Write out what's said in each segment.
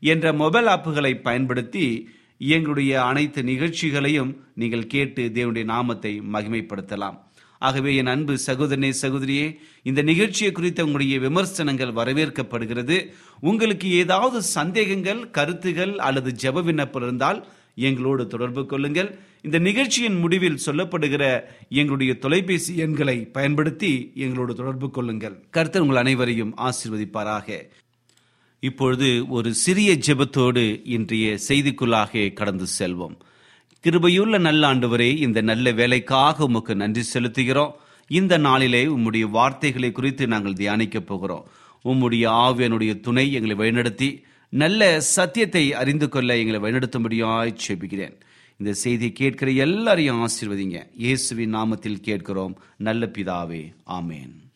என்ற மொபைல் ஆப்புகளை பயன்படுத்தி எங்களுடைய அனைத்து நிகழ்ச்சிகளையும் நீங்கள் கேட்டு தேவனுடைய நாமத்தை மகிமைப்படுத்தலாம். ஆகவே என் அன்பு சகோதரனே சகோதரியே இந்த நிகழ்ச்சியை குறித்த உங்களுடைய விமர்சனங்கள் வரவேற்கப்படுகிறது. உங்களுக்கு ஏதாவது சந்தேகங்கள் கருத்துகள் அல்லது ஜெப விண்ணப்பம் இருந்தால் எங்களோடு தொடர்பு கொள்ளுங்கள். இந்த நிகழ்ச்சியின் முடிவில் சொல்லப்படுகிற எங்களுடைய தொலைபேசி எண்களை பயன்படுத்தி எங்களோடு தொடர்பு கொள்ளுங்கள். கருத்து உங்கள் அனைவரையும் ஆசிர்வதிப்பாராக. இப்பொழுது ஒரு சிறிய ஜெபத்தோடு இன்றைய செய்திக்குள்ளாக கடந்து செல்வோம். கிருபையுள்ள நல்ல ஆண்டவரே இந்த நல்ல வேலைக்காக உமக்கு நன்றி செலுத்துகிறோம். இந்த நாளிலே உம்முடைய வார்த்தைகளை குறித்து நாங்கள் தியானிக்கப் போகிறோம். உம்முடைய ஆவியனுடைய துணை எங்களை வழிநடத்தி நல்ல சத்தியத்தை அறிந்து கொள்ள எங்களை வழிநடத்தும்படியாய் செபிக்கிறேன் இந்த செய்தியை கேட்கிற எல்லாரையும் ஆசீர்வதிங்க. இயேசுவின் நாமத்தில் கேட்கிறோம். நல்ல பிதாவே ஆமேன்.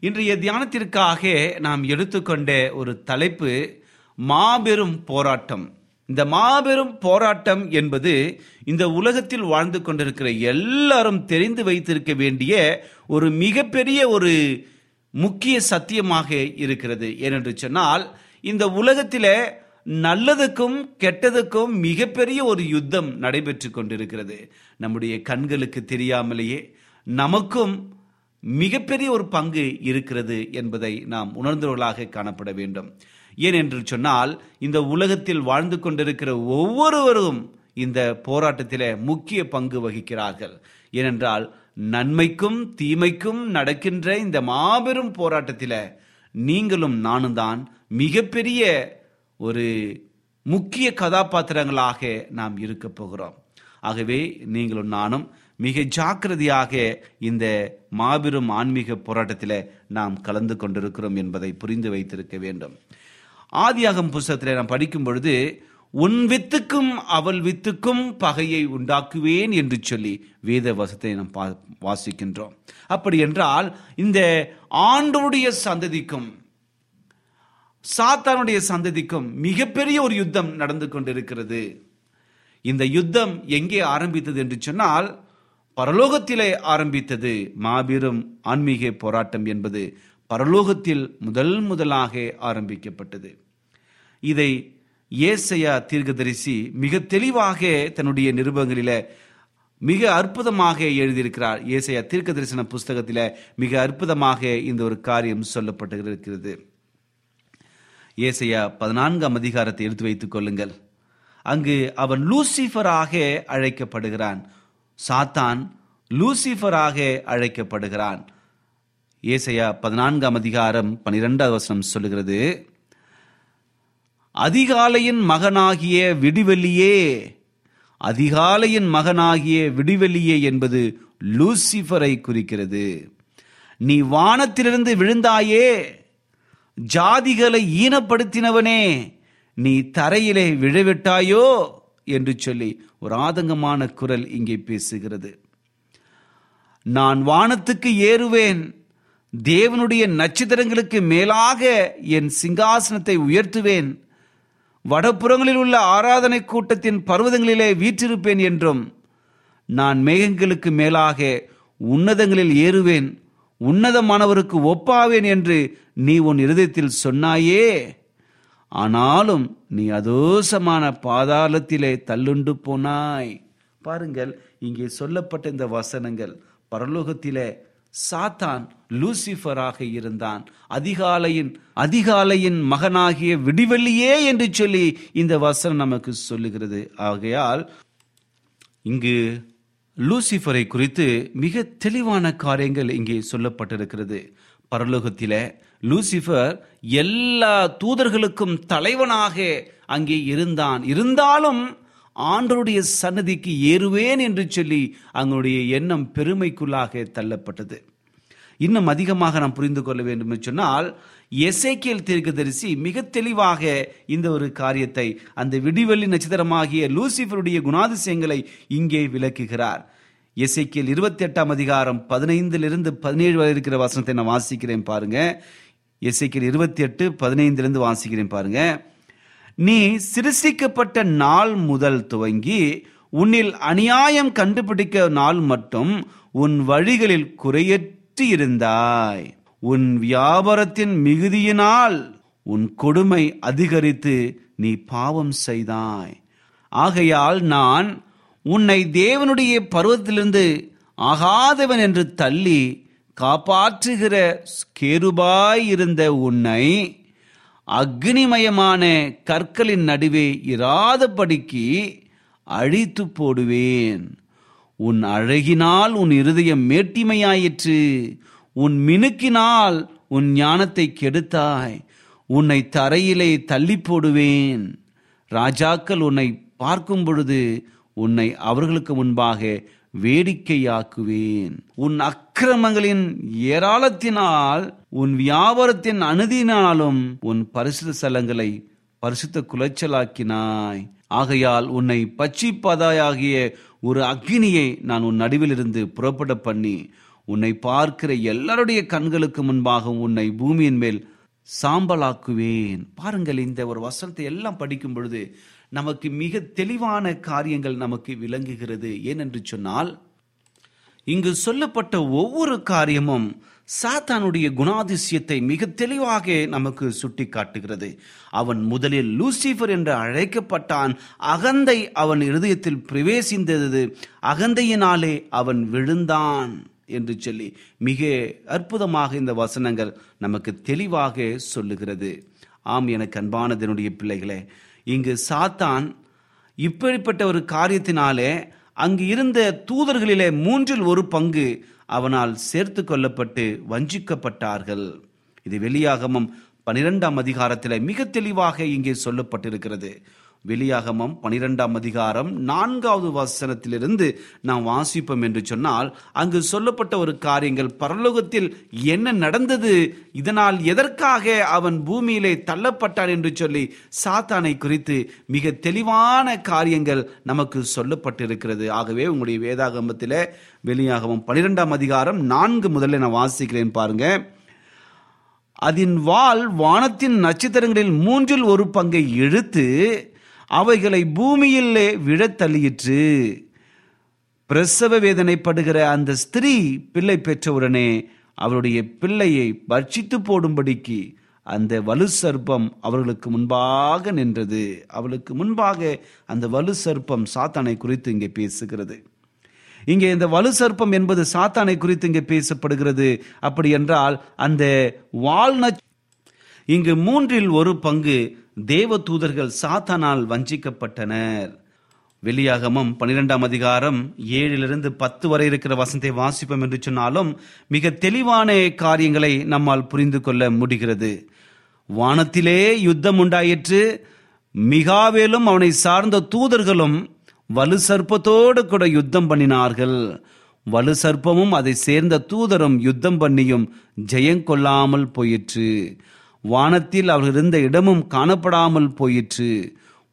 இன்றைய தியானத்திற்காக நாம் எடுத்துக்கொண்ட ஒரு தலைப்பு மாபெரும் போராட்டம். இந்த மாபெரும் போராட்டம் என்பது இந்த உலகத்தில் வாழ்ந்து கொண்டிருக்கிற எல்லாரும் தெரிந்து வைத்திருக்க வேண்டிய ஒரு மிகப்பெரிய ஒரு முக்கிய சத்தியமாக இருக்கிறது. ஏனென்று சொன்னால் இந்த உலகத்தில் நல்லதுக்கும் கெட்டதுக்கும் மிகப்பெரிய ஒரு யுத்தம் நடைபெற்று கொண்டிருக்கிறது. நம்முடைய கண்களுக்கு தெரியாமலேயே நமக்கும் மிகப்பெரிய ஒரு பங்கு இருக்கிறது என்பதை நாம் உணர்ந்தவர்களாக காணப்பட வேண்டும். ஏனென்று சொன்னால் இந்த உலகத்தில் வாழ்ந்து கொண்டிருக்கிற ஒவ்வொருவரும் இந்த போராட்டத்தில் முக்கிய பங்கு வகிக்கிறார்கள். ஏனென்றால் நன்மைக்கும் தீமைக்கும் நடக்கின்ற இந்த மாபெரும் போராட்டத்தில் நீங்களும் நானும் தான் மிகப்பெரிய ஒரு முக்கிய கதாபாத்திரங்களாக நாம் இருக்க போகிறோம். ஆகவே நீங்களும் நானும் மிக ஜாக்கிரதையாக இந்த மாபெரும் ஆன்மீக போராட்டத்தில் நாம் கலந்து கொண்டிருக்கிறோம் என்பதை புரிந்து வைத்திருக்க வேண்டும். ஆதியாகம் புஸ்தகத்தில் நாம் படிக்கும் பொழுது உன் வித்துக்கும் அவள் வித்துக்கும் பகையை உண்டாக்குவேன் என்று சொல்லி வேத வசத்தை நாம் பா- வாசிக்கின்றோம். அப்படி என்றால் இந்த ஆண்டோடைய சந்ததிக்கும் சாத்தானுடைய சந்ததிக்கும் மிகப்பெரிய ஒரு யுத்தம் நடந்து கொண்டிருக்கிறது. இந்த யுத்தம் எங்கே ஆரம்பித்தது என்று சொன்னால் பரலோகத்திலே ஆரம்பித்தது மாபெரும் ஆன்மீக போராட்டம் என்பது பரலோகத்தில் முதல் முதலாக ஆரம்பிக்கப்பட்டது. இதை ஏசையா தீர்க்கதரிசி மிக தெளிவாக தன்னுடைய நிருபங்களில மிக அற்புதமாக எழுதியிருக்கிறார். ஏசையா தீர்க்க தரிசன புஸ்தகத்தில் மிக அற்புதமாக இந்த ஒரு காரியம் சொல்லப்பட்டு இருக்கிறது ஏசையா பதினான்காம் அதிகாரத்தை எடுத்து வைத்துக் கொள்ளுங்கள். அங்கு அவன் லூசிஃபராக அழைக்கப்படுகிறான். சாத்தான் லூசிஃபராக அழைக்கப்படுகிறான். ஏசையா பதினான்காம் அதிகாரம் பனிரெண்டாவது வசனம் சொல்லுகிறது அதிகாலையின் மகனாகிய விடிவெள்ளியே அதிகாலையின் மகனாகிய விடிவெள்ளியே என்பது லூசிஃபரை குறிக்கிறது. நீ வானத்திலிருந்து விழுந்தாயே ஜாதிகளை ஈனப்படுத்தினவனே நீ தரையிலே விழவிட்டாயோ என்று சொல்லி ஒரு ஆதங்கமான குரல் இங்கே பேசுகிறது. நான் வானத்துக்கு ஏறுவேன். தேவனுடைய நட்சத்திரங்களுக்கு மேலாக என் சிங்காசனத்தை உயர்த்துவேன். வடப்புறங்களில் உள்ள ஆராதனை கூட்டத்தின் பர்வதங்களிலே வீற்றிருப்பேன் என்றும் நான் மேகங்களுக்கு மேலாக உன்னதங்களில் ஏறுவேன். உன்னதமானவருக்கு ஒப்பாவேன் என்று நீ உன் இருதயத்தில் சொன்னாயே. ஆனாலும் நீ அதோசமான பாதாளத்திலே தள்ளுண்டு போனாய். பாருங்கள் இங்கே சொல்லப்பட்ட இந்த வசனங்கள் பரலோகத்திலே சாத்தான் லூசிஃபராக இருந்தான். அதிகாலையின் அதிகாலையின் மகனாகிய விடிவெள்ளியே என்று சொல்லி இந்த வசனம் நமக்கு சொல்லுகிறது. ஆகையால் இங்கு லூசிஃபரை குறித்து மிக தெளிவான காரியங்கள் இங்கே சொல்லப்பட்டிருக்கிறது. பரலோகத்தில லூசிஃபர் எல்லா தூதர்களுக்கும் தலைவனாக அங்கே இருந்தான். இருந்தாலும் ஆண்டருடைய சன்னதிக்கு ஏறுவேன் என்று சொல்லி அவங்களுடைய எண்ணம் பெருமைக்குள்ளாக தள்ளப்பட்டது. இன்னும் அதிகமாக நாம் புரிந்து கொள்ள வேண்டும் என்று சொன்னால் எசைக்கியல் தீர்க்கதரிசி மிக தெளிவாக இந்த ஒரு காரியத்தை அந்த விடிவெள்ளி நட்சத்திரமாகிய லூசிஃபருடைய குணாதிசயங்களை இங்கே விளக்குகிறார். எசைக்கியல் இருபத்தி எட்டாம் அதிகாரம் பதினைந்திலிருந்து பதினேழு வரை இருக்கிற வசனத்தை நான் வாசிக்கிறேன் பாருங்க. எசேக்கியல் இருபத்தி எட்டு பதினைந்திலிருந்து வாசிக்கிறேன் பாருங்க. நீ சிருஷ்டிக்கப்பட்ட நாள் முதல் துவங்கி உன்னில் அநியாயம் கண்டுபிடிக்க நாள் மட்டும் உன் வழிகளில் குறையற்று இருந்தாய். உன் வியாபாரத்தின் மிகுதியினால் உன் கொடுமை அதிகரித்து நீ பாவம் செய்தாய். ஆகையால் நான் உன்னை தேவனுடைய பருவத்திலிருந்து ஆகாதவன் என்று தள்ளி காப்பாற்றுகிற கேருபாய் இருந்த உன்னை அக்னிமயமான கற்களின் நடுவே இராதபடிக்கு அழித்து போடுவேன். உன் அழகினால் உன் இருதயம் மேட்டிமையாயிற்று. உன் மினுக்கினால் உன் ஞானத்தை கெடுத்தாய். உன்னை தரையிலே தள்ளி போடுவேன். ராஜாக்கள் உன்னை பார்க்கும் பொழுது உன்னை அவர்களுக்கு முன்பாக வேடிக்கையாக்குவேன். உன் அக்கிரமங்களின் ஏராளத்தினால் உன் வியாபாரத்தின் அனுதினாலும் உன் பரிசுத்த ஸ்தலங்களை பரிசுத்த குலைச்சலாக்கினாய். ஆகையால் உன்னை பச்சிப்பதாயாகிய ஒரு அக்னியை நான் உன் நடுவிலிருந்து புறப்பட பண்ணி உன்னை பார்க்கிற எல்லாருடைய கண்களுக்கு முன்பாக உன்னை பூமியின் மேல் சாம்பலாக்குவேன். பாருங்கள் இந்த ஒரு வசனத்தை எல்லாம் படிக்கும் பொழுது நமக்கு மிக தெளிவான காரியங்கள் நமக்கு விளங்குகிறது. ஏனென்று சொன்னால் இங்கு சொல்லப்பட்ட ஒவ்வொரு காரியமும் சாத்தானுடைய குணாதிசயத்தை மிக தெளிவாக நமக்கு சுட்டி காட்டுகிறது அவன் முதலில் லூசிஃபர் என்று அழைக்கப்பட்டான். அகந்தை அவன் இருதயத்தில் பிரவேசிந்தது. அகந்தையினாலே அவன் விழுந்தான் என்று சொல்லி மிக அற்புதமாக இந்த வசனங்கள் நமக்கு தெளிவாக சொல்லுகிறது. ஆம் எனக்கு அன்பானதனுடைய பிள்ளைகளே இங்கு சாத்தான் இப்படிப்பட்ட ஒரு காரியத்தினாலே அங்கு இருந்த தூதர்களிலே மூன்றில் ஒரு பங்கு அவனால் சேர்த்து கொள்ளப்பட்டு வஞ்சிக்கப்பட்டார்கள். இது வெளியாகமம் பனிரெண்டாம் அதிகாரத்தில் மிக தெளிவாக இங்கே சொல்லப்பட்டிருக்கிறது. வெளியாகமம் பனிரெண்டாம் அதிகாரம் நான்காவது வசனத்திலிருந்து நாம் வாசிப்போம் என்று சொன்னால் அங்கு சொல்லப்பட்ட ஒரு காரியங்கள் பரலோகத்தில் என்ன நடந்தது இதனால் எதற்காக அவன் பூமியிலே தள்ளப்பட்டான் என்று சொல்லி சாத்தானை குறித்து மிக தெளிவான காரியங்கள் நமக்கு சொல்லப்பட்டிருக்கிறது. ஆகவே உங்களுடைய வேதாகமத்தில் வெளியாகமம் பனிரெண்டாம் அதிகாரம் நான்கு முதல்ல நான் வாசிக்கிறேன் பாருங்க. அதன் வால் வானத்தின் நட்சத்திரங்களில் மூன்றில் ஒரு பங்கை இழுத்து அவைகளை பூமியிலே விழத் தள்ளியிற்று. பிரசவ வேதனைப்படுகிற அந்த ஸ்திரீ பிள்ளை பெற்றவுடனே அவருடைய பிள்ளையை பட்சித்து போடும்படிக்கு அந்த வலு சர்ப்பம் அவர்களுக்கு முன்பாக நின்றது. அவளுக்கு முன்பாக அந்த வலு சர்ப்பம் சாத்தானை குறித்து இங்கே பேசுகிறது. இங்கே இந்த வலு சர்ப்பம் என்பது சாத்தானை குறித்து இங்கே பேசப்படுகிறது. அப்படி என்றால் அந்த வால்நட் இங்கு மூன்றில் ஒரு பங்கு தேவ தூதர்கள் சாத்தானால் வஞ்சிக்கப்பட்டனர். வெளியாகமும் பனிரெண்டாம் அதிகாரம் ஏழிலிருந்து பத்து வரை இருக்கிற வசனத்தை வாசிப்போம் என்று சொன்னாலும் மிக தெளிவான காரியங்களை நம்மால் புரிந்து கொள்ள முடிகிறது. வானத்திலே யுத்தம் உண்டாயிற்று. மிகாவேலும் அவனை சார்ந்த தூதர்களும் வலு சர்ப்பத்தோடு கூட யுத்தம் பண்ணினார்கள். வலு சர்ப்பமும் அதை சேர்ந்த தூதரும் யுத்தம் பண்ணியும் ஜெயங்கொள்ளாமல் போயிற்று. வானத்தில் அவர்கள் இருந்த இடமும் காணப்படாமல் போயிற்று.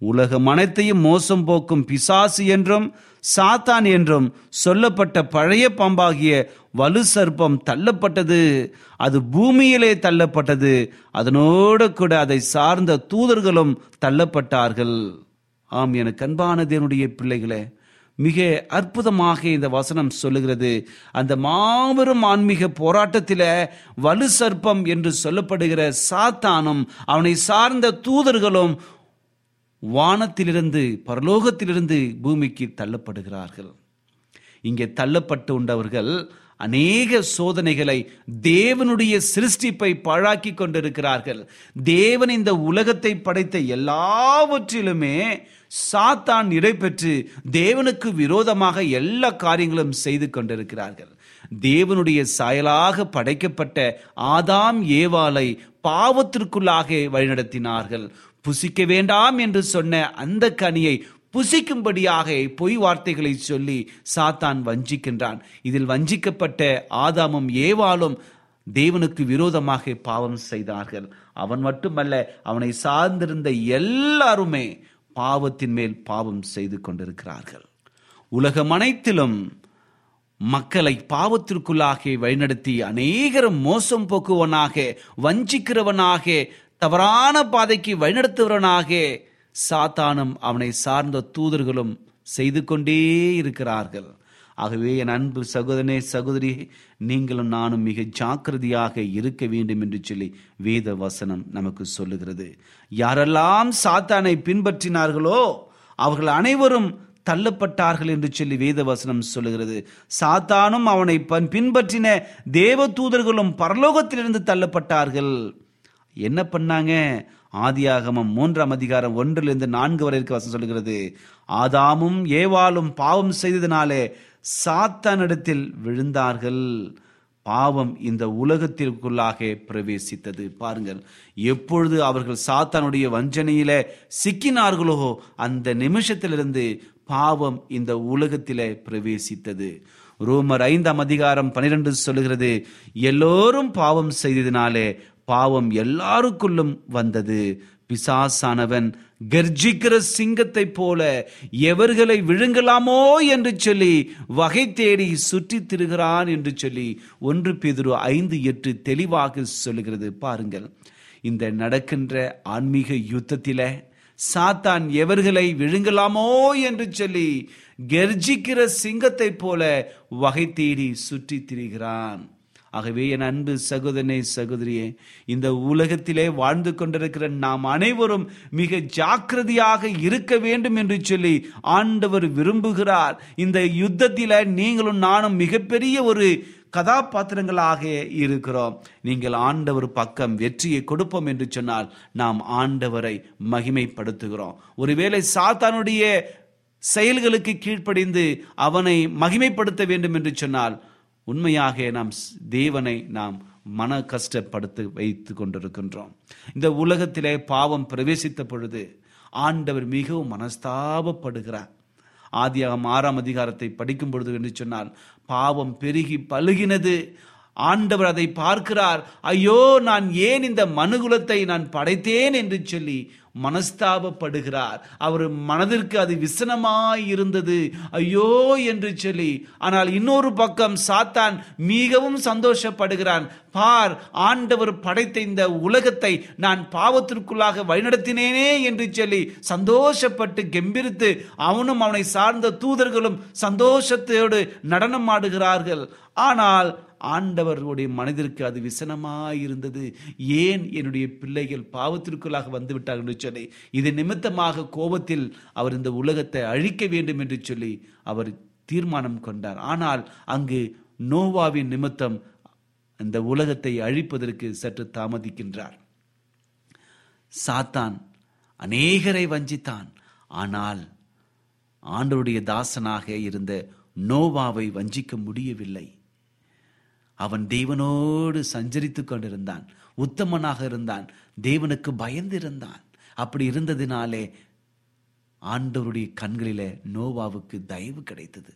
உலகம் அனைத்தையும் மோசம் போக்கும் பிசாசு என்றும் சாத்தான் என்றும் சொல்லப்பட்ட பழைய பாம்பாகிய வலு சர்ப்பம் தள்ளப்பட்டது. அது பூமியிலே தள்ளப்பட்டது. அதனோடு கூட அதை சார்ந்த தூதர்களும் தள்ளப்பட்டார்கள். ஆம் எனக்கு அன்பான தேவனுடைய பிள்ளைகளே மிக அற்புதமாக இந்த வசனம் சொல்லுகிறது. அந்த மாபெரும் ஆன்மீக போராட்டத்தில் வலு சர்ப்பம் என்று சொல்லப்படுகிற சாத்தானும் அவனை சார்ந்த தூதர்களும் வானத்திலிருந்து பரலோகத்திலிருந்து பூமிக்கு தள்ளப்படுகிறார்கள். இங்கே தள்ளப்பட்டு உண்டவர்கள் அநேக சோதனைகளை தேவனுடைய சிருஷ்டிப்பை பாழாக்கி கொண்டிருக்கிறார்கள். தேவன் இந்த உலகத்தை படைத்த எல்லாவற்றிலுமே சாத்தான் இடைபெற்று தேவனுக்கு விரோதமாக எல்லா காரியங்களும் செய்து கொண்டிருக்கிறார்கள். தேவனுடைய சாயலாக படைக்கப்பட்ட ஆதாம் ஏவாளை பாவத்திற்குள்ளாக வழிநடத்தினார்கள். புசிக்க வேண்டாம் என்று சொன்ன அந்த கனியை புசிக்கும்படியாக பொய் வார்த்தைகளை சொல்லி சாத்தான் வஞ்சிக்கின்றான். இதில் வஞ்சிக்கப்பட்ட ஆதாமும் ஏவாளும் தேவனுக்கு விரோதமாக பாவம் செய்தார்கள். அவன் மட்டுமல்ல அவனை சார்ந்திருந்த எல்லாருமே பாவத்தின் மேல் பாவம் செய்து கொண்டிருக்கிறார்கள். உலகம் அனைத்திலும் மக்களை பாவத்திற்குள்ளாக வழிநடத்தி அநேகரும் மோசம் போக்குவனாக வஞ்சிக்கிறவனாக தவறான பாதைக்கு வழிநடத்துவனாக சாத்தானும் அவனை சார்ந்த தூதர்களும் செய்து கொண்டே இருக்கிறார்கள். ஆகவே என் அன்பு சகோதரனே சகோதரி நீங்களும் நானும் மிக ஜாக்கிரதையாக இருக்க வேண்டும் என்று சொல்லி வேத வசனம் நமக்கு சொல்லுகிறது. யாரெல்லாம் சாத்தானை பின்பற்றினார்களோ அவர்கள் அனைவரும் தள்ளப்பட்டார்கள் என்று சொல்லி வேத வசனம் சொல்லுகிறது. சாத்தானும் அவனை பின்பற்றின தேவ தூதர்களும் பரலோகத்திலிருந்து தள்ளப்பட்டார்கள். என்ன பண்ணாங்க? ஆதியாகமம் மூன்றாம் அதிகாரம் ஒன்றிலிருந்து நான்கு வரை இருக்க வசனம் சொல்லுகிறது. ஆதாமும் ஏவாளும் பாவம் செய்ததினாலே சாத்தானிடத்தில் விழுந்தார்கள். பாவம் இந்த உலகத்திற்குள்ளாக பிரவேசித்தது. பாருங்கள் எப்பொழுது அவர்கள் சாத்தானுடைய வஞ்சனையில சிக்கினார்களோ அந்த நிமிஷத்திலிருந்து பாவம் இந்த உலகத்தில பிரவேசித்தது. ரோமர் ஐந்தாம் அதிகாரம் பனிரெண்டு சொல்லுகிறது எல்லோரும் பாவம் செய்ததினாலே பாவம் எல்லாருக்குள்ளும் வந்தது. பிசாசானவன் கர்ஜிக்கிற சிங்கத்தைப் போல எவர்களை விழுங்கலாமோ என்று சொல்லி வகை தேடி சுற்றி திருகிறான் என்று சொல்லி ஒன்று பேதுரு ஐந்து எட்டு தெளிவாக சொல்லுகிறது. பாருங்கள். இந்த நடக்கின்ற ஆன்மீக யுத்தத்தில சாத்தான் எவர்களை விழுங்கலாமோ என்று சொல்லி கர்ஜிக்கிற சிங்கத்தைப் போல வகை தேடி சுற்றி திரிகிறான். ஆகவே என் அன்பு சகோதரனே சகோதரியே இந்த உலகத்திலே வாழ்ந்து கொண்டிருக்கிற நாம் அனைவரும் மிக ஜாக்கிரதையாக இருக்க வேண்டும் என்று சொல்லி ஆண்டவர் விரும்புகிறார். இந்த யுத்தத்தில் நீங்களும் நானும் மிகப்பெரிய ஒரு கதாபாத்திரங்களாக இருக்கிறோம். நீங்கள் ஆண்டவர் பக்கம் வெற்றியை கொடுப்போம் என்று சொன்னால் நாம் ஆண்டவரை மகிமைப்படுத்துகிறோம். ஒருவேளை சாத்தானுடைய செயல்களுக்கு கீழ்ப்படிந்து அவனை மகிமைப்படுத்த வேண்டும் என்று சொன்னால் உண்மையாக நாம் ஸ்- தேவனை நாம் மன கஷ்டப்படுத்தி வைத்து கொண்டிருக்கின்றோம். இந்த உலகத்திலே பாவம் பிரவேசித்த பொழுது ஆண்டவர் மிகவும் மனஸ்தாபப்படுகிறார். ஆதியாகம் ஆறாம் அதிகாரத்தை படிக்கும் பொழுது என்று சொன்னால் பாவம் பெருகி பழுகினது. ஆண்டவர் அதை பார்க்கிறார். ஐயோ நான் ஏன் இந்த மனுகுலத்தை நான் படைத்தேன் என்று சொல்லி மனஸ்தாபப்படுகிறார். அவர் மனதிற்கு அது விசனமாய் இருந்தது. ஐயோ என்று சொல்லி ஆனால் இன்னொரு பக்கம் சாத்தான் மிகவும் சந்தோஷப்படுகிறான். பார் ஆண்டவர் படைத்த இந்த உலகத்தை நான் பாவத்திற்குள்ளாக வழிநடத்தினேனே என்று சொல்லி சந்தோஷப்பட்டு கெம்பிரித்து அவனும் அவனை சார்ந்த தூதர்களும் சந்தோஷத்தோடு நடனம் ஆடுகிறார்கள். ஆனால் ஆண்டவருடைய மனதிற்கு அது விசனமாயிருந்தது. ஏன் என்னுடைய பிள்ளைகள் பாவத்திற்குள்ளாக வந்துவிட்டார்கள் என்று சொல்லி இது நிமித்தமாக கோபத்தில் அவர் இந்த உலகத்தை அழிக்க வேண்டும் என்று சொல்லி அவர் தீர்மானம் கொண்டார். ஆனால் அங்கு நோவாவின் நிமித்தம் இந்த உலகத்தை அழிப்பதற்கு சற்று தாமதிக்கின்றார். சாத்தான் அநேகரை வஞ்சித்தான். ஆனால் ஆண்டருடைய தாசனாக இருந்த நோவாவை வஞ்சிக்க முடியவில்லை. அவன் தேவனோடு சஞ்சரித்துக் கொண்டிருந்தான். உத்தமனாக இருந்தான். தேவனுக்கு பயந்திருந்தான். அப்படி இருந்ததினாலே ஆண்டவருடைய கண்களில நோவாவுக்கு தயவு கிடைத்தது.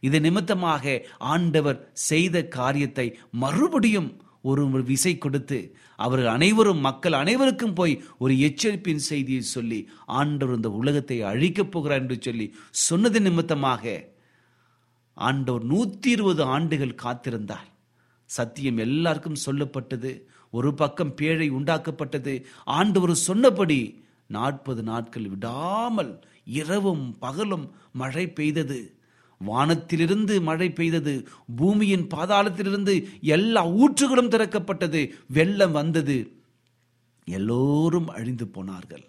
இது நிமித்தமாக ஆண்டவர் செய்த காரியத்தை மறுபடியும் ஒரு விசை கொடுத்து அவர்கள் அனைவரும் மக்கள் அனைவருக்கும் போய் ஒரு எச்சரிப்பின் செய்தியை சொல்லி ஆண்டவர் இந்த உலகத்தை அழிக்கப் போகிறார் என்று சொல்லி சொன்னது நிமித்தமாக ஆண்டவர் நூத்தி இருபது ஆண்டுகள் காத்திருந்தார். சத்தியம் எல்லாருக்கும் சொல்லப்பட்டது. ஒரு பக்கம் பேழை உண்டாக்கப்பட்டது. ஆண்டவர் சொன்னபடி நாற்பது நாட்கள் விடாமல் இரவும் பகலும் மழை பெய்தது. வானத்திலிருந்து மழை பெய்தது பூமியின் பாதாளத்திலிருந்து எல்லா ஊற்றுகளும் திறக்கப்பட்டது வெள்ளம் வந்தது. எல்லோரும் அழிந்து போனார்கள்.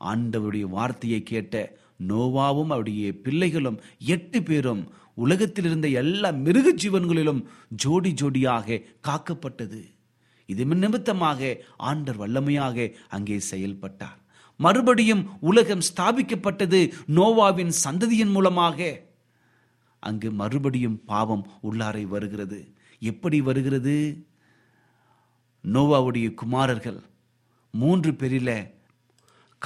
ஆண்டவருடைய வார்த்தையை கேட்ட நோவாவும் அவருடைய பிள்ளைகளும் எட்டு பேரும் உலகத்தில் இருந்த எல்லா மிருக ஜீவன்களிலும் ஜோடி ஜோடியாக காக்கப்பட்டது. இது நிமித்தமாக ஆண்டர் வல்லமையாக அங்கே செயல்பட்டார். மறுபடியும் உலகம் ஸ்தாபிக்கப்பட்டது நோவாவின் சந்ததியின் மூலமாக. அங்கு மறுபடியும் பாவம் உள்ளாரை வருகிறது. எப்படி வருகிறது? நோவாவுடைய குமாரர்கள் மூன்று பேரில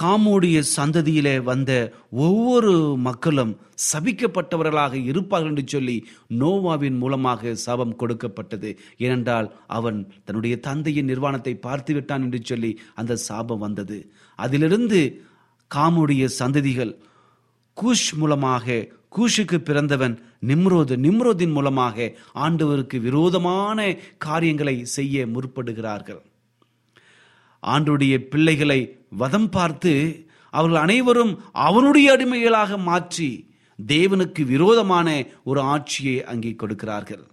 காமுடைய சந்ததியிலே வந்த ஒவ்வொரு மக்களும் சபிக்கப்பட்டவர்களாக இருப்பார்கள் என்று சொல்லி நோவாவின் மூலமாக சாபம் கொடுக்கப்பட்டது. ஏனென்றால் அவன் தன்னுடைய தந்தையின் நிர்வாணத்தை பார்த்து விட்டான் என்று சொல்லி அந்த சாபம் வந்தது. அதிலிருந்து காமுடைய சந்ததிகள் கூஷ் மூலமாக கூஷுக்கு பிறந்தவன் நிம்ரோது. நிம்ரோதின் மூலமாக ஆண்டவருக்கு விரோதமான காரியங்களை செய்ய முற்படுகிறார்கள். ஆண்டுடைய பிள்ளைகளை வதம் பார்த்து அவர்கள் அனைவரும் அவனுடைய அடிமைகளாக மாற்றி தேவனுக்கு விரோதமான ஒரு ஆட்சியை அங்கே கொடுக்கிறார்கள்.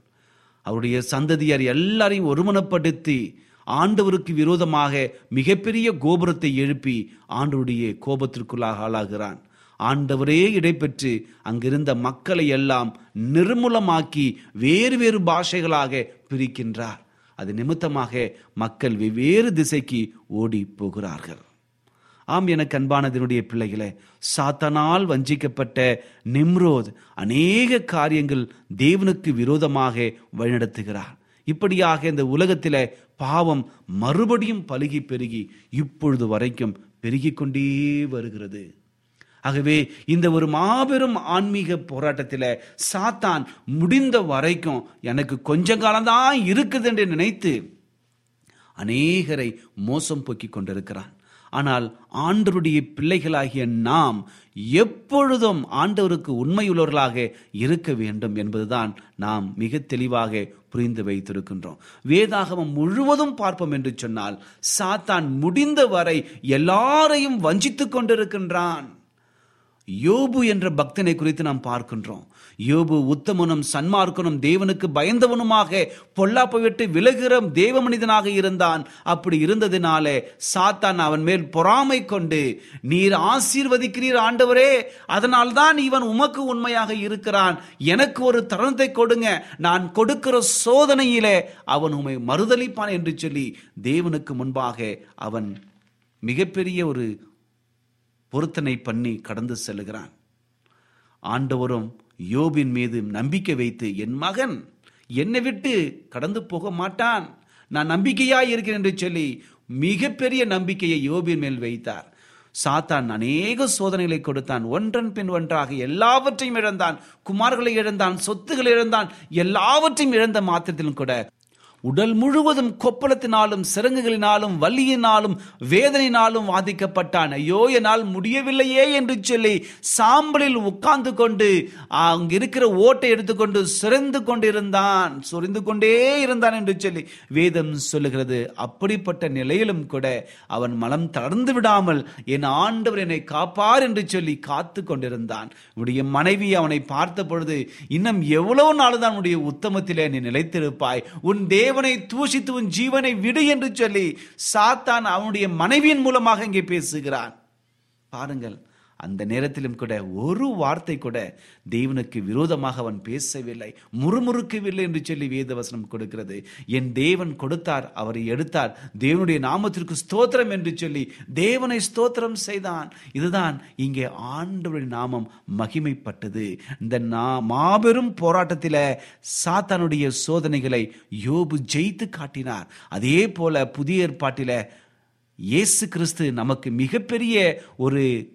அவருடைய சந்ததியார் எல்லாரையும் ஒருமனப்படுத்தி ஆண்டவருக்கு விரோதமாக மிகப்பெரிய கோபுரத்தை எழுப்பி ஆண்டவருடைய கோபத்திற்குள்ளாக ஆளாகிறான். ஆண்டவரே இடைபெற்று அங்கிருந்த மக்களை எல்லாம் நிர்மூலமாக்கி வேறு வேறு பாஷைகளாக பிரிக்கின்றார். அது நிமித்தமாக மக்கள் வெவ்வேறு திசைக்கு ஓடி போகிறார்கள். ஆம் எனக்கு அன்பானதனுடைய பிள்ளைகளை சாத்தனால் வஞ்சிக்கப்பட்ட நிம்ரோத் அநேக காரியங்கள் தேவனுக்கு விரோதமாக வழிநடத்துகிறார். இப்படியாக இந்த உலகத்தில் பாவம் மறுபடியும் பலுகி பெருகி இப்பொழுது வரைக்கும் பெருகி கொண்டே வருகிறது. ஆகவே இந்த ஒரு மாபெரும் ஆன்மீக போராட்டத்தில் சாத்தான் முடிந்த வரைக்கும் எனக்கு கொஞ்ச காலம்தான் இருக்குது என்று நினைத்து அநேகரை மோசம் போக்கி கொண்டிருக்கிறான். ஆனால் ஆண்டவருடைய பிள்ளைகளாகிய நாம் எப்பொழுதும் ஆண்டவருக்கு உண்மையுள்ளவர்களாக இருக்க வேண்டும் என்பதுதான் நாம் மிக தெளிவாக புரிந்து வைத்திருக்கின்றோம். வேதாகமம் முழுவதும் பார்ப்போம் என்று சொன்னால் சாத்தான் முடிந்த வரை எல்லாரையும் வஞ்சித்துக் கொண்டிருக்கின்றான். யோபு என்ற பக்தனை குறித்து நாம் பார்க்கின்றோம். யோபு உத்தமனும் சன்மார்க்கனும் தேவனுக்கு பயந்தவனுமாக பொல்லாப்பை விட்டு விலகிற தேவ மனிதனாக இருந்தான். அப்படி இருந்ததினாலே சாத்தான் அவன் மேல் பொறாமை கொண்டு நீர் ஆசீர்வதிக்கிறீர் ஆண்டவரே அதனால்தான் இவன் உமக்கு உண்மையாக இருக்கிறான். எனக்கு ஒரு தருணத்தை கொடுங்க. நான் கொடுக்கிற சோதனையிலே அவன் உமை மறுதளிப்பான் என்று சொல்லி தேவனுக்கு முன்பாக அவன் மிகப்பெரிய ஒரு பொருத்தனை பண்ணி கடந்து செல்கிறான் ஆண்டவரும் யோபின் மீது நம்பிக்கை வைத்து என் மகன் என்னை விட்டு கடந்து போக மாட்டான். நான் நம்பிக்கையாய் இருக்கிறேன் என்று சொல்லி மிகப்பெரிய நம்பிக்கையை யோபின் மேல் வைத்தார். சாத்தான் அநேக சோதனைகளை கொடுத்தான். ஒன்றன் பின் ஒன்றாக எல்லாவற்றையும் இழந்தான். குமார்களை இழந்தான். சொத்துக்களை இழந்தான். எல்லாவற்றையும் இழந்த மாத்திரத்திலும் கூட உடல் முழுவதும் கொப்பளத்தினாலும் சிறங்குகளினாலும் வலியினாலும் வேதனையினாலும் வாதிக்கப்பட்டான். ஐயோ என்னால் முடியவில்லையே என்று சொல்லி சாம்பலில் உட்கார்ந்து கொண்டு அங்கிருக்கிற ஓட்டை எடுத்துக்கொண்டு சிறந்து கொண்டிருந்தான். சொரிந்து கொண்டே இருந்தான் என்று சொல்லி வேதம் சொல்லுகிறது. அப்படிப்பட்ட நிலையிலும் கூட அவன் மனம் தளர்ந்து விடாமல் என் ஆண்டவர் என்னை காப்பார் என்று சொல்லி காத்து கொண்டிருந்தான். உடைய மனைவி அவனை பார்த்த பொழுது இன்னும் எவ்வளவு நாள் தான் உடைய உத்தமத்திலே நீ நிலைத்திருப்பாய்? உன் தேவனை தூஷித்து உன் ஜீவனை விடு என்று சொல்லி சாத்தான் அவனுடைய மனைவியின் மூலமாக இங்கே பேசுகிறான். பாருங்கள் அந்த நேரத்திலும் கூட ஒரு வார்த்தை கூட தேவனுக்கு விரோதமாக அவன் பேசவில்லை முறுமுறுக்கவில்லை என்று சொல்லி வேதவசனம் கொடுக்கிறது. என் தேவன் கொடுத்தார் அவரை எடுத்தார். தேவனுடைய நாமத்திற்கு ஸ்தோத்திரம் என்று சொல்லி தேவனை ஸ்தோத்திரம் செய்தான். இதுதான் இங்கே ஆண்டவருடைய நாமம் மகிமைப்பட்டது. இந்த நா- மாபெரும் போராட்டத்தில் சாத்தானுடைய சோதனைகளை யோபு ஜெயித்து காட்டினார். அதே போல புதிய ஏற்பாட்டில் இயேசு கிறிஸ்து நமக்கு மிகப்பெரிய ஒரு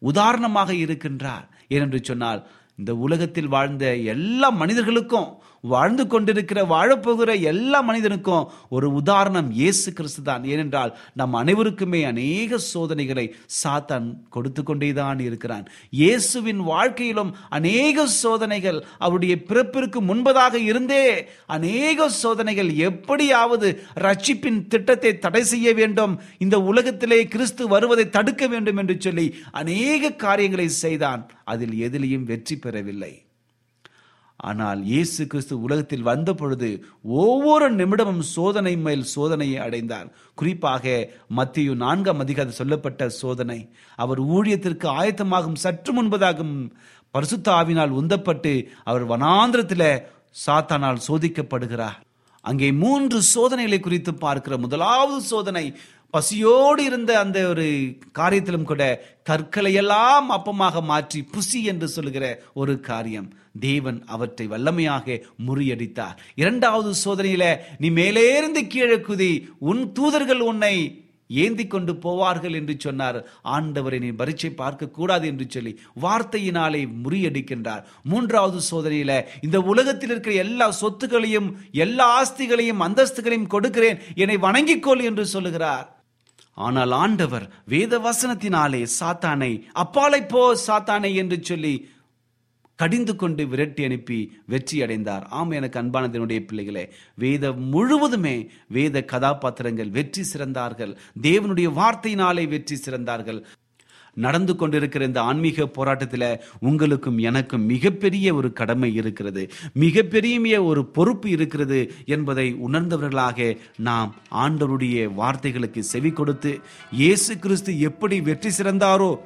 உதாரணமாக இருக்கின்றார். ஏனென்று சொன்னால் இந்த உலகத்தில் வாழ்ந்த எல்லா மனிதர்களுக்கும் வாழ்ந்து கொண்டிருக்கிற வாழப்போகிற எல்லா மனிதனுக்கும் ஒரு உதாரணம் இயேசு கிறிஸ்து தான். ஏனென்றால் நம் அனைவருக்குமே அநேக சோதனைகளை சாத்தான் கொடுத்து கொண்டேதான் இருக்கிறான். இயேசுவின் வாழ்க்கையிலும் அநேக சோதனைகள் அவருடைய பிறப்பிற்கு முன்பதாக இருந்தே அநேக சோதனைகள் எப்படியாவது ரட்சிப்பின் திட்டத்தை தடை செய்ய வேண்டும் இந்த உலகத்திலே கிறிஸ்து வருவதை தடுக்க வேண்டும் என்று சொல்லி அநேக காரியங்களை செய்தான். அதில் எதிலையும் வெற்றி பெறவில்லை. ஆனால் இயேசு கிறிஸ்து உலகத்தில் வந்த பொழுது ஒவ்வொரு நிமிடமும் சோதனை மேல் சோதனையை அடைந்தார். குறிப்பாக மத்திய நான்காம் அதிகாரம் சொல்லப்பட்ட சோதனை. அவர் ஊழியத்திற்கு ஆயத்தமாகும் சற்று முன்பதாகும் பரிசுத்த ஆவினால் உந்தப்பட்டு அவர் வனாந்திரத்தில் சாத்தானால் சோதிக்கப்படுகிறார். அங்கே மூன்று சோதனைகளை குறித்து பார்க்கிற முதலாவது சோதனை பசியோடு இருந்த அந்த ஒரு காரியத்திலும் கூட கற்களையெல்லாம் அப்பமாக மாற்றி புசி என்று சொல்லுகிற ஒரு காரியம். தேவன் அவற்றை வல்லமையாக முறியடித்தார். இரண்டாவது சோதனையில நீ மேலேருந்து கீழே குதி உன் தூதர்கள் உன்னை ஏந்தி கொண்டு போவார்கள் என்று சொன்னார். ஆண்டவரை நீ பரீட்சை பார்க்க கூடாது என்று சொல்லி வார்த்தையினாலே முறியடிக்கின்றார். மூன்றாவது சோதனையில இந்த உலகத்தில் இருக்கிற எல்லா சொத்துகளையும் எல்லா ஆஸ்திகளையும் அந்தஸ்துகளையும் கொடுக்கிறேன் என்னை வணங்கிக்கொள் என்று சொல்லுகிறார். ஆனால் ஆண்டவர் வேத வசனத்தினாலே சாத்தானை அப்பாலை போ சாத்தானை என்று சொல்லி கடிந்து கொண்டு விரட்டி அனுப்பி வெற்றி அடைந்தார். ஆம் எனக்கு அன்பானதனுடைய பிள்ளைகளே வேதம் முழுவதுமே வேத கதாபாத்திரங்கள் வெற்றி சிறந்தார்கள். தேவனுடைய வார்த்தையினாலே வெற்றி சிறந்தார்கள். நடந்து கொண்டிருக்கிற இந்த ஆன்மீக போராட்டத்தில் உங்களுக்கும் எனக்கும் மிகப்பெரிய ஒரு கடமை இருக்கிறது. மிகப்பெரிய ஒரு பொறுப்பு இருக்கிறது என்பதை உணர்ந்தவர்களாக நாம் ஆண்டவருடைய வார்த்தைகளுக்கு செவி கொடுத்து இயேசு கிறிஸ்து எப்படி வெற்றி சிறந்தாரோ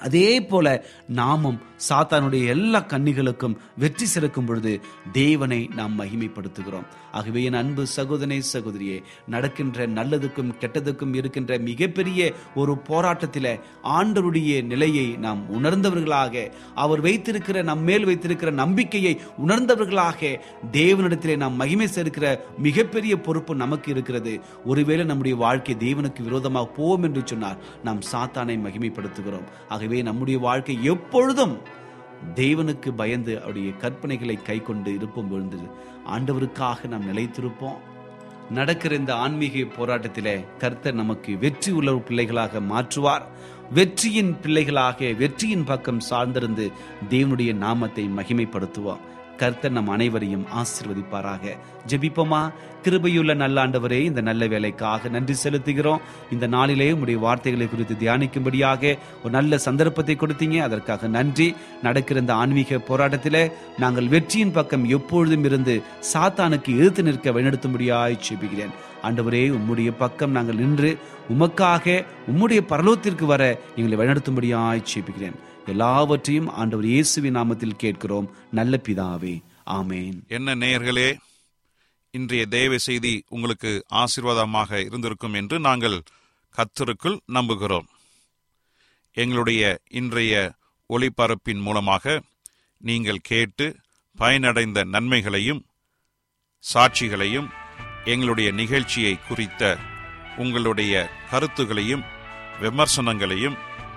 அதே போல நாமும் சாத்தானுடைய எல்லா கன்னிகளுக்கும் வெற்றி சிறக்கும் பொழுது தேவனை நாம் மகிமைப்படுத்துகிறோம். ஆகவே என் அன்பு சகோதரே சகோதரியே நடக்கின்ற நல்லதுக்கும் கெட்டதுக்கும் இருக்கின்ற மிகப்பெரிய ஒரு போராட்டத்தில் ஆண்டருடைய நிலையை நாம் உணர்ந்தவர்களாக அவர் வைத்திருக்கிற நம் மேல் வைத்திருக்கிற நம்பிக்கையை உணர்ந்தவர்களாக தேவனிடத்திலே நாம் மகிமை சேர்க்கிற மிகப்பெரிய பொறுப்பு நமக்கு இருக்கிறது. ஒருவேளை நம்முடைய வாழ்க்கை தேவனுக்கு விரோதமாக போவோம் என்று சொன்னார் நாம் சாத்தானை மகிமைப்படுத்துகிறோம். ஆகவே நம்முடைய வாழ்க்கை எப்பொழுதும் தேவனுக்கு பயந்து அவருடைய கற்பனைகளை கை கொண்டு இருப்போம் பொழுது ஆண்டவருக்காக நாம் நிலைத்திருப்போம். நடக்கிற இந்த ஆன்மீக போராட்டத்திலே கர்த்தர் நமக்கு வெற்றி உள்ள பிள்ளைகளாக மாற்றுவார். வெற்றியின் பிள்ளைகளாக வெற்றியின் பக்கம் சார்ந்திருந்து தேவனுடைய நாமத்தை மகிமைப்படுத்துவோம் கர்த்தர் நம் அனைவரையும் ஆசிர்வதிப்பாராக. ஜெபிப்போமா? கிருபையுள்ள நல்ல ஆண்டவரே இந்த நல்ல வேலைக்காக நன்றி செலுத்துகிறோம். இந்த நாளிலே உடைய வார்த்தைகளை குறித்து தியானிக்கும்படியாக ஒரு நல்ல சந்தர்ப்பத்தை கொடுத்தீங்க. அதற்காக நன்றி. நடக்கிற இந்த ஆன்மீக போராட்டத்திலே நாங்கள் வெற்றியின் பக்கம் எப்பொழுதும் இருந்து சாத்தானுக்கு எதிர்த்து நிற்க வழிநடத்தும்படியாய் ஜெபிக்கிறேன். ஆண்டவரே உம்முடைய பக்கம் நாங்கள் நின்று உமக்காக உம்முடைய பரலோகத்திற்கு வர எங்களை வழிநடத்தும்படியாய் ஜெபிக்கிறேன். எல்லாவற்றையும் ஆண்டவர் இயேசுவின் நாமத்தில் கேட்கிறோம். நல்ல பிதாவே ஆமேன். என்ன நேயர்களே இன்றைய தேவை செய்தி உங்களுக்கு ஆசீர்வாதமாக இருந்திருக்கும் என்று நாங்கள் கத்தருக்குள் நம்புகிறோம். எங்களுடைய இன்றைய ஒளிபரப்பின் மூலமாக நீங்கள் கேட்டு பயனடைந்த நன்மைகளையும் சாட்சிகளையும் எங்களுடைய நிகழ்ச்சியை குறித்த உங்களுடைய கருத்துகளையும் விமர்சனங்களையும்